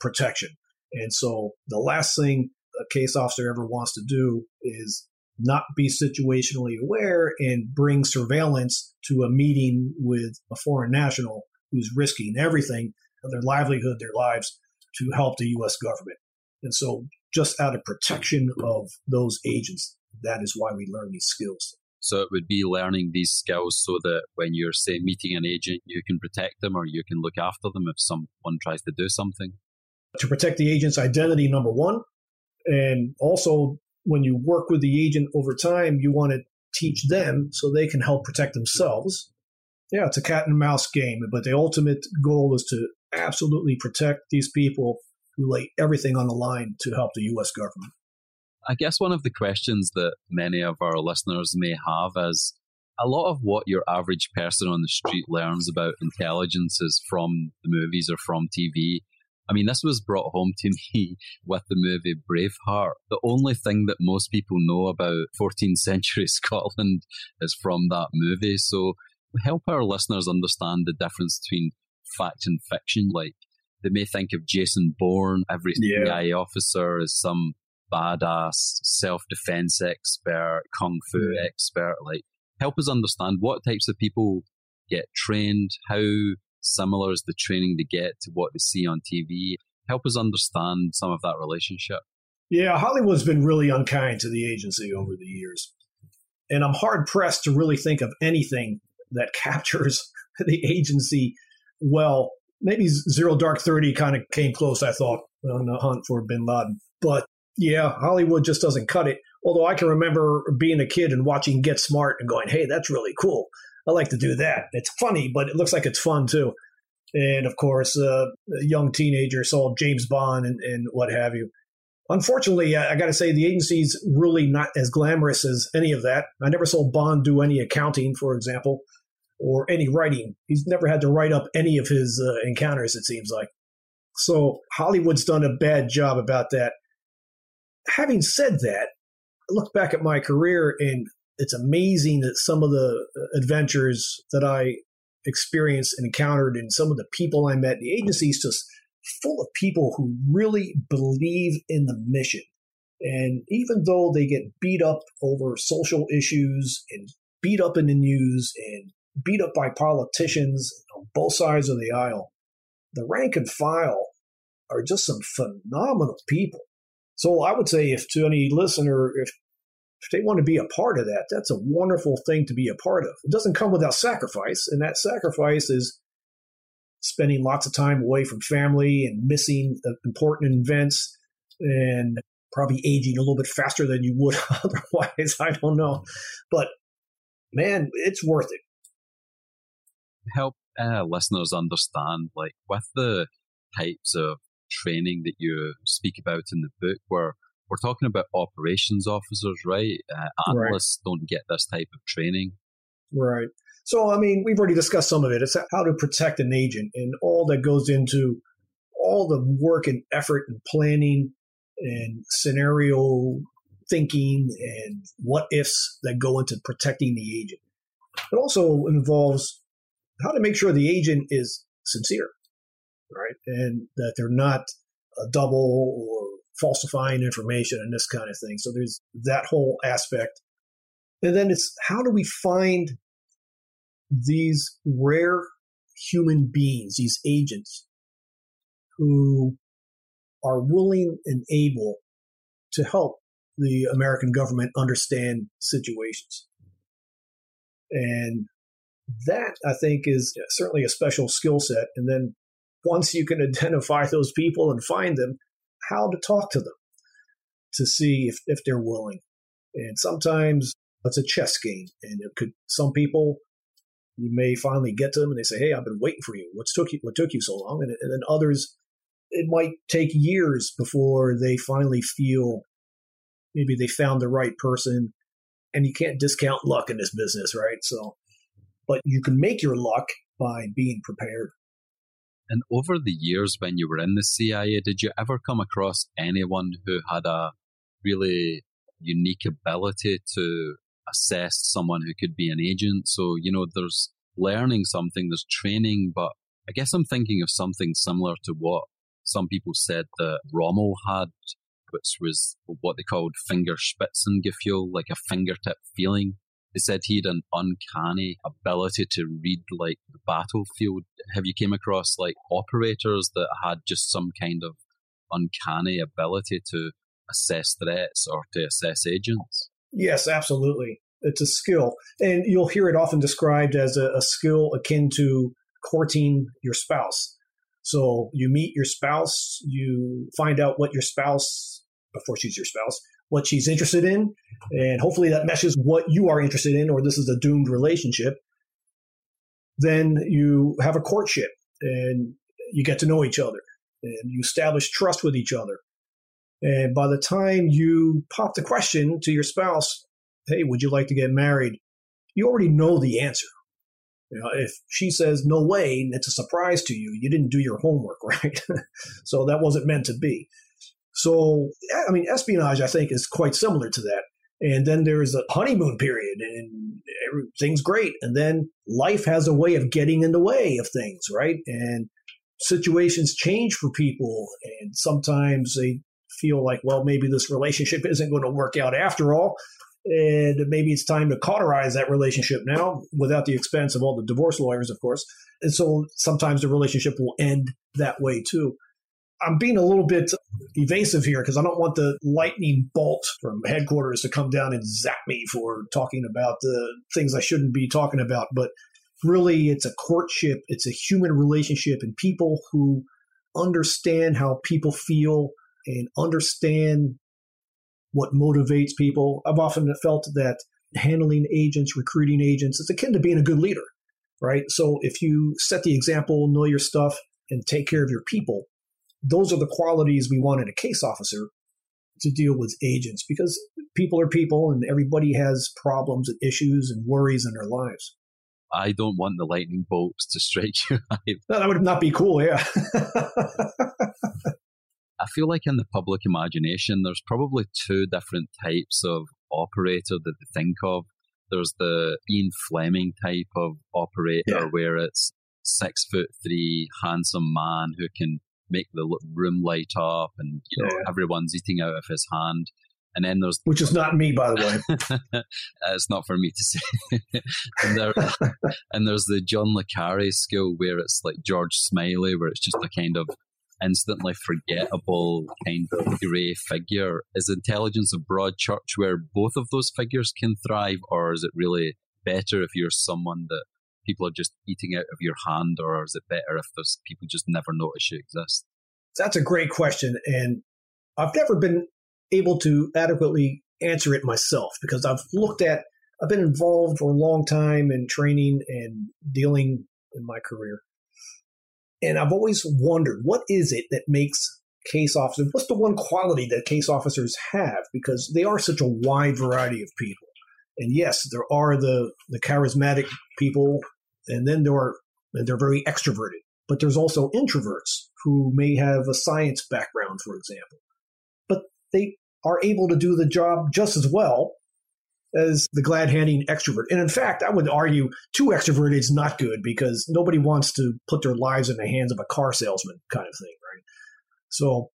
protection. And so the last thing a case officer ever wants to do is not be situationally aware and bring surveillance to a meeting with a foreign national who's risking everything, their livelihood, their lives, to help the U.S. government. And so, just out of protection of those agents, that is why we learn these skills. So it would be learning these skills so that when you're, say, meeting an agent, you can protect them or you can look after them if someone tries to do something. To protect the agent's identity, number one, and also when you work with the agent over time, you want to teach them so they can help protect themselves. Yeah, it's a cat and mouse game, but the ultimate goal is to absolutely protect these people who lay everything on the line to help the U.S. government. I guess one of the questions that many of our listeners may have is a lot of what your average person on the street learns about intelligence is from the movies or from TV. I mean, this was brought home to me with the movie Braveheart. The only thing that most people know about 14th century Scotland is from that movie. So help our listeners understand the difference between fact and fiction. Like they may think of Jason Bourne, every yeah. CIA officer, as some badass self defense expert, kung fu mm. expert. Like help us understand what types of people get trained, how similar is the training they get to what they see on TV? Help us understand some of that relationship. Yeah, Hollywood's been really unkind to the agency over the years. And I'm hard pressed to really think of anything that captures the agency well. Maybe Zero Dark 30 kind of came close, I thought, on the hunt for bin Laden. But yeah, Hollywood just doesn't cut it. Although I can remember being a kid and watching Get Smart and going, hey, that's really cool. I like to do that. It's funny, but it looks like it's fun too. And of course, uh, a young teenager saw James Bond and, and what have you. Unfortunately, I, I got to say, the agency's really not as glamorous as any of that. I never saw Bond do any accounting, for example, or any writing. He's never had to write up any of his uh, encounters, it seems like. So Hollywood's done a bad job about that. Having said that, I look back at my career and it's amazing that some of the uh, adventures that I experienced and encountered and some of the people I met, the agency's just full of people who really believe in the mission. And even though they get beat up over social issues and beat up in the news and beat up by politicians on both sides of the aisle, the rank and file are just some phenomenal people. So I would say if to any listener, if they want to be a part of that, that's a wonderful thing to be a part of. It doesn't come without sacrifice, and that sacrifice is spending lots of time away from family and missing important events and probably aging a little bit faster than you would otherwise. I don't know. But man, it's worth it. Help uh, listeners understand, like with the types of training that you speak about in the book, where we're talking about operations officers, right? Uh, analysts right. don't get this type of training. Right. So, I mean, we've already discussed some of it. It's how to protect an agent and all that goes into all the work and effort and planning and scenario thinking and what ifs that go into protecting the agent. It also involves how to make sure the agent is sincere, right? And that they're not a double or falsifying information and this kind of thing. So there's that whole aspect. And then it's how do we find these rare human beings, these agents who are willing and able to help the American government understand situations. And that I think is certainly a special skill set. And then once you can identify those people and find them, how to talk to them to see if, if they're willing. And sometimes it's a chess game. And it could some people you may finally get to them and they say, Hey, I've been waiting for you. What's took you what took you so long? And, and then others it might take years before they finally feel maybe they found the right person. And you can't discount luck in this business, right? So but you can make your luck by being prepared. And over the years when you were in the CIA, did you ever come across anyone who had a really unique ability to assess someone who could be an agent? So, you know, there's learning something, there's training, but I guess I'm thinking of something similar to what some people said that Rommel had, which was what they called finger Fingerspitzengefühl, like a fingertip feeling. Said he had an uncanny ability to read like the battlefield. Have you came across like operators that had just some kind of uncanny ability to assess threats or to assess agents? Yes, absolutely. It's a skill. And you'll hear it often described as a, a skill akin to courting your spouse. So you meet your spouse, you find out what your spouse, before she's your spouse, what she's interested in. And hopefully that meshes what you are interested in, or this is a doomed relationship. Then you have a courtship and you get to know each other and you establish trust with each other. And by the time you pop the question to your spouse, hey, would you like to get married? You already know the answer. You know, if she says no way, it's a surprise to you. You didn't do your homework, right? so that wasn't meant to be. So, I mean, espionage, I think, is quite similar to that. And then there's a honeymoon period and everything's great. And then life has a way of getting in the way of things, right? And situations change for people. And sometimes they feel like, well, maybe this relationship isn't going to work out after all. And maybe it's time to cauterize that relationship now without the expense of all the divorce lawyers, of course. And so sometimes the relationship will end that way too. I'm being a little bit evasive here because I don't want the lightning bolt from headquarters to come down and zap me for talking about the things I shouldn't be talking about. But really, it's a courtship, it's a human relationship, and people who understand how people feel and understand what motivates people. I've often felt that handling agents, recruiting agents, is akin to being a good leader, right? So if you set the example, know your stuff, and take care of your people, those are the qualities we want in a case officer to deal with agents because people are people and everybody has problems and issues and worries in their lives. I don't want the lightning bolts to strike you. no, that would not be cool, yeah. I feel like in the public imagination, there's probably two different types of operator that they think of. There's the Ian Fleming type of operator yeah. where it's six foot three, handsome man who can make the room light up and you know yeah. everyone's eating out of his hand. And then there's which is not me, by the way. Uh, it's not for me to say. and, there, and there's the John le Carre school where it's like George Smiley, where it's just a kind of instantly forgettable kind of grey figure. Is intelligence of Broadchurch where both of those figures can thrive, or is it really better if you're someone that people are just eating out of your hand, or is it better if those people just never notice you exist? That's a great question, and I've never been able to adequately answer it myself because I've looked at, I've been involved for a long time in training and dealing in my career. And I've always wondered what is it that makes case officers, what's the one quality that case officers have? Because they are such a wide variety of people. And yes, there are the, the charismatic people, and then there are, they're very extroverted. But there's also introverts who may have a science background, for example. But they are able to do the job just as well as the glad handing extrovert. And in fact, I would argue too extroverted is not good because nobody wants to put their lives in the hands of a car salesman kind of thing, right? So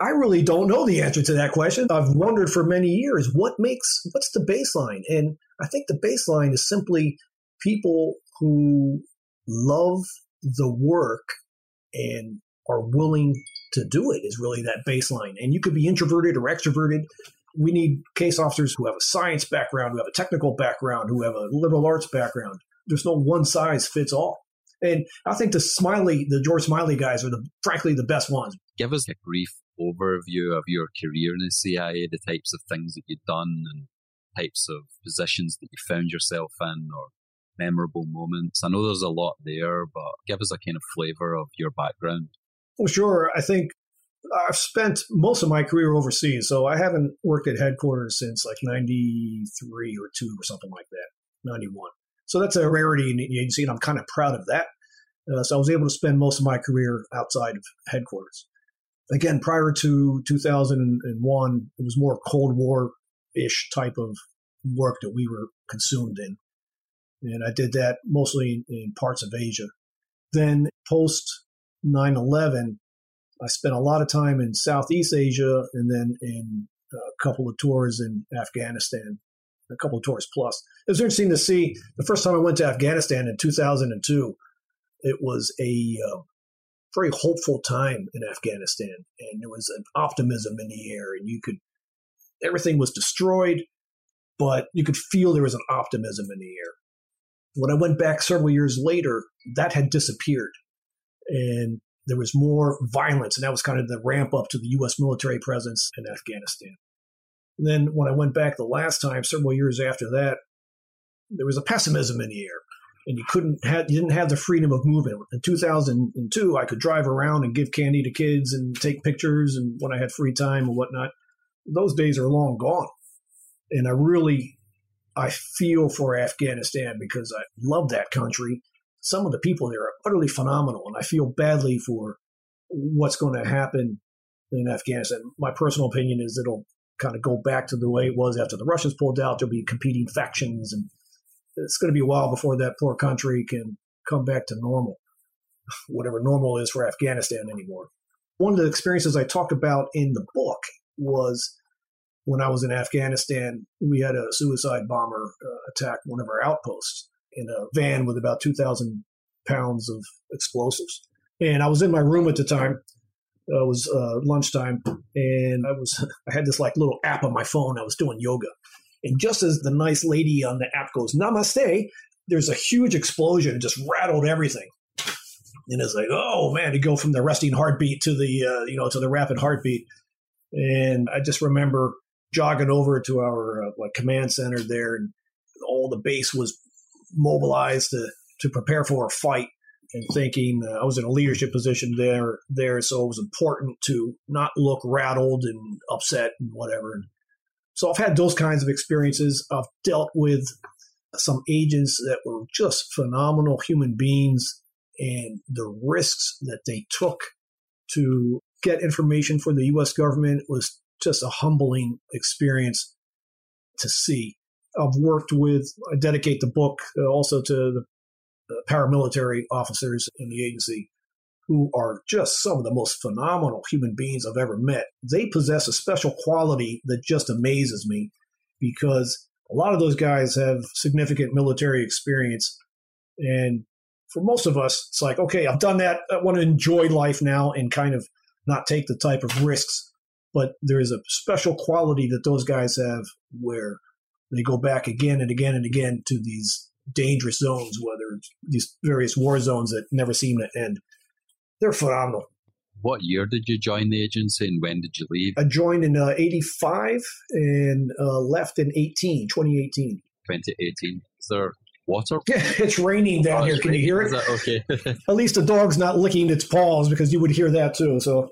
I really don't know the answer to that question. I've wondered for many years what makes what's the baseline? And I think the baseline is simply people who love the work and are willing to do it is really that baseline. And you could be introverted or extroverted. We need case officers who have a science background, who have a technical background, who have a liberal arts background. There's no one size fits all. And I think the Smiley, the George Smiley guys are the, frankly, the best ones. Give us a brief overview of your career in the CIA, the types of things that you've done and types of positions that you found yourself in or memorable moments. I know there's a lot there, but give us a kind of flavor of your background. Well, sure. I think I've spent most of my career overseas, so I haven't worked at headquarters since like 93 or 2 or something like that, 91. So that's a rarity in the agency, and I'm kind of proud of that. Uh, so I was able to spend most of my career outside of headquarters. Again, prior to 2001, it was more Cold War ish type of work that we were consumed in. And I did that mostly in, in parts of Asia. Then post 9 11, I spent a lot of time in Southeast Asia and then in a couple of tours in Afghanistan, a couple of tours plus. It was interesting to see the first time I went to Afghanistan in 2002, it was a uh, very hopeful time in Afghanistan and there was an optimism in the air and you could, everything was destroyed, but you could feel there was an optimism in the air. When I went back several years later, that had disappeared and there was more violence, and that was kind of the ramp up to the U.S. military presence in Afghanistan. And then when I went back the last time, several years after that, there was a pessimism in the air, and you couldn't have, you didn't have the freedom of movement. In 2002, I could drive around and give candy to kids and take pictures, and when I had free time and whatnot. Those days are long gone, and I really I feel for Afghanistan because I love that country some of the people there are utterly phenomenal, and I feel badly for what's going to happen in Afghanistan. My personal opinion is it'll kind of go back to the way it was after the Russians pulled out. There'll be competing factions, and it's going to be a while before that poor country can come back to normal, whatever normal is for Afghanistan anymore. One of the experiences I talked about in the book was when I was in Afghanistan, we had a suicide bomber uh, attack one of our outposts in a van with about 2,000 pounds of explosives. And I was in my room at the time. Uh, it was uh, lunchtime, and I was I had this like little app on my phone. I was doing yoga, and just as the nice lady on the app goes "Namaste," there's a huge explosion, and just rattled everything. And it's like, oh man, to go from the resting heartbeat to the uh, you know to the rapid heartbeat. And I just remember jogging over to our uh, like command center there, and all the base was mobilized to, to prepare for a fight and thinking uh, I was in a leadership position there there so it was important to not look rattled and upset and whatever. So I've had those kinds of experiences. I've dealt with some agents that were just phenomenal human beings and the risks that they took to get information for the US government was just a humbling experience to see I've worked with, I dedicate the book uh, also to the, the paramilitary officers in the agency who are just some of the most phenomenal human beings I've ever met. They possess a special quality that just amazes me because a lot of those guys have significant military experience. And for most of us, it's like, okay, I've done that. I want to enjoy life now and kind of not take the type of risks. But there is a special quality that those guys have where they go back again and again and again to these dangerous zones, whether these various war zones that never seem to end. They're phenomenal. What year did you join the agency and when did you leave? I joined in uh, 85 and uh, left in 18, 2018. 2018. Is there water? Yeah, it's raining down oh, here. Can raining. you hear it? okay. At least the dog's not licking its paws because you would hear that too. So,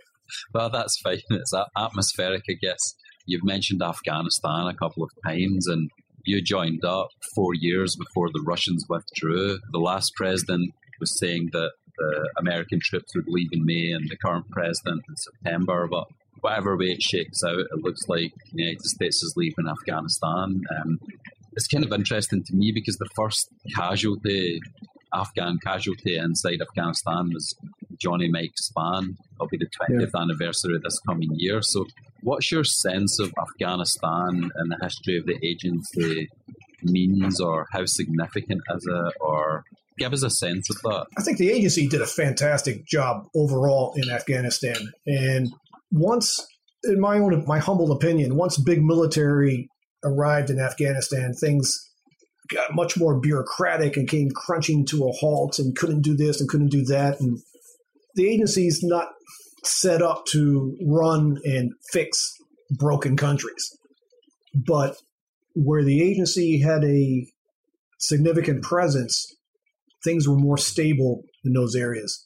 well, that's fine. It's atmospheric, I guess. You've mentioned Afghanistan a couple of times, and you joined up four years before the Russians withdrew. The last president was saying that the American troops would leave in May and the current president in September. But whatever way it shakes out, it looks like the United States is leaving Afghanistan. Um, it's kind of interesting to me because the first casualty, Afghan casualty inside Afghanistan was Johnny Mike Spann. It'll be the 20th yeah. anniversary this coming year. So, what's your sense of Afghanistan and the history of the agency means, or how significant is it, or give us a sense of that. I think the agency did a fantastic job overall in Afghanistan. And once, in my own, my humble opinion, once big military arrived in Afghanistan, things got much more bureaucratic and came crunching to a halt and couldn't do this and couldn't do that. And the agency's not set up to run and fix broken countries. But where the agency had a significant presence things were more stable in those areas.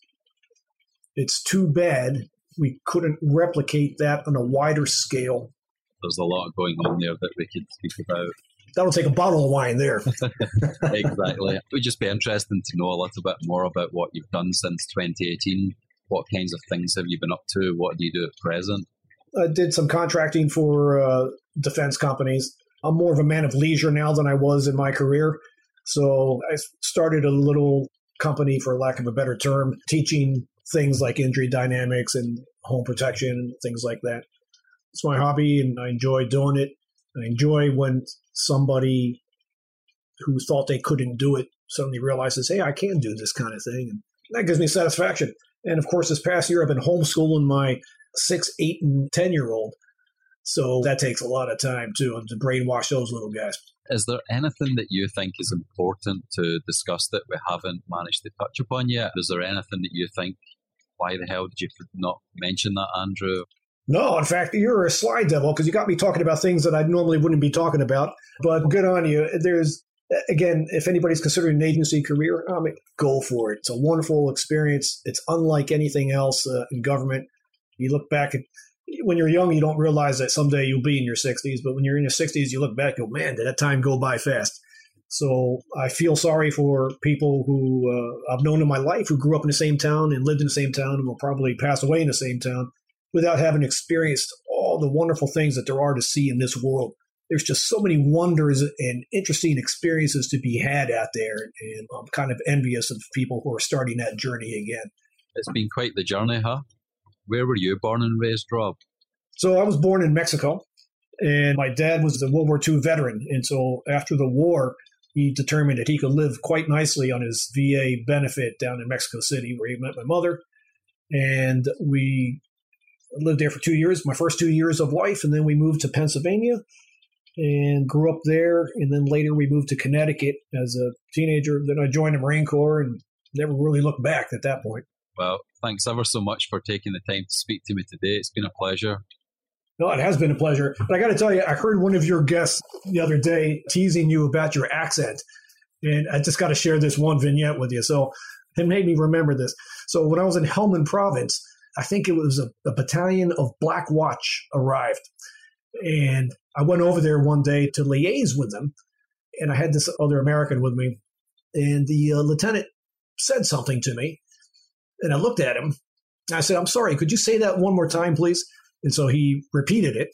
It's too bad we couldn't replicate that on a wider scale. There's a lot going on there that we could speak about. That'll take a bottle of wine there. exactly. It would just be interesting to know a little bit more about what you've done since 2018. What kinds of things have you been up to? What do you do at present? I did some contracting for uh, defense companies. I'm more of a man of leisure now than I was in my career. So I started a little company, for lack of a better term, teaching things like injury dynamics and home protection things like that. It's my hobby and I enjoy doing it. I enjoy when somebody who thought they couldn't do it suddenly realizes, hey, I can do this kind of thing. And that gives me satisfaction. And of course, this past year, I've been homeschooling my six, eight, and 10 year old. So that takes a lot of time too to brainwash those little guys. Is there anything that you think is important to discuss that we haven't managed to touch upon yet? Is there anything that you think, why the hell did you not mention that, Andrew? No, in fact, you're a slide devil because you got me talking about things that I normally wouldn't be talking about. But good on you. There's, again, if anybody's considering an agency career, I mean, go for it. It's a wonderful experience. It's unlike anything else uh, in government. You look back at when you're young, you don't realize that someday you'll be in your 60s. But when you're in your 60s, you look back, and go, man, did that time go by fast? So I feel sorry for people who uh, I've known in my life who grew up in the same town and lived in the same town and will probably pass away in the same town without having experienced all the wonderful things that there are to see in this world. There's just so many wonders and interesting experiences to be had out there. And I'm kind of envious of people who are starting that journey again. It's been quite the journey, huh? Where were you born and raised, Rob? So I was born in Mexico, and my dad was a World War II veteran. And so after the war, he determined that he could live quite nicely on his VA benefit down in Mexico City, where he met my mother. And we lived there for two years, my first two years of life. And then we moved to Pennsylvania and grew up there. And then later we moved to Connecticut as a teenager. Then I joined the Marine Corps and never really looked back at that point. Well, thanks ever so much for taking the time to speak to me today. It's been a pleasure. No, it has been a pleasure. But I got to tell you, I heard one of your guests the other day teasing you about your accent. And I just got to share this one vignette with you. So it made me remember this. So when I was in Helmand province, I think it was a, a battalion of Black Watch arrived. And I went over there one day to liaise with them. And I had this other American with me. And the uh, lieutenant said something to me. And I looked at him. I said, I'm sorry, could you say that one more time, please? And so he repeated it.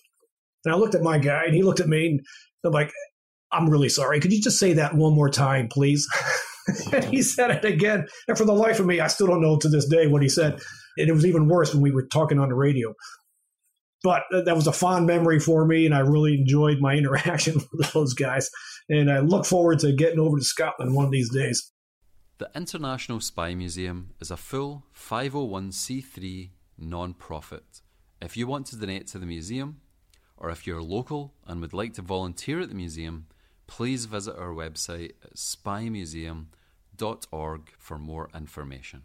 And I looked at my guy and he looked at me and I'm like, I'm really sorry. Could you just say that one more time, please? and he said it again. And for the life of me, I still don't know to this day what he said. And it was even worse when we were talking on the radio. But that was a fond memory for me, and I really enjoyed my interaction with those guys. And I look forward to getting over to Scotland one of these days. The International Spy Museum is a full 501c3 non profit. If you want to donate to the museum, or if you're local and would like to volunteer at the museum, please visit our website at spymuseum.org for more information.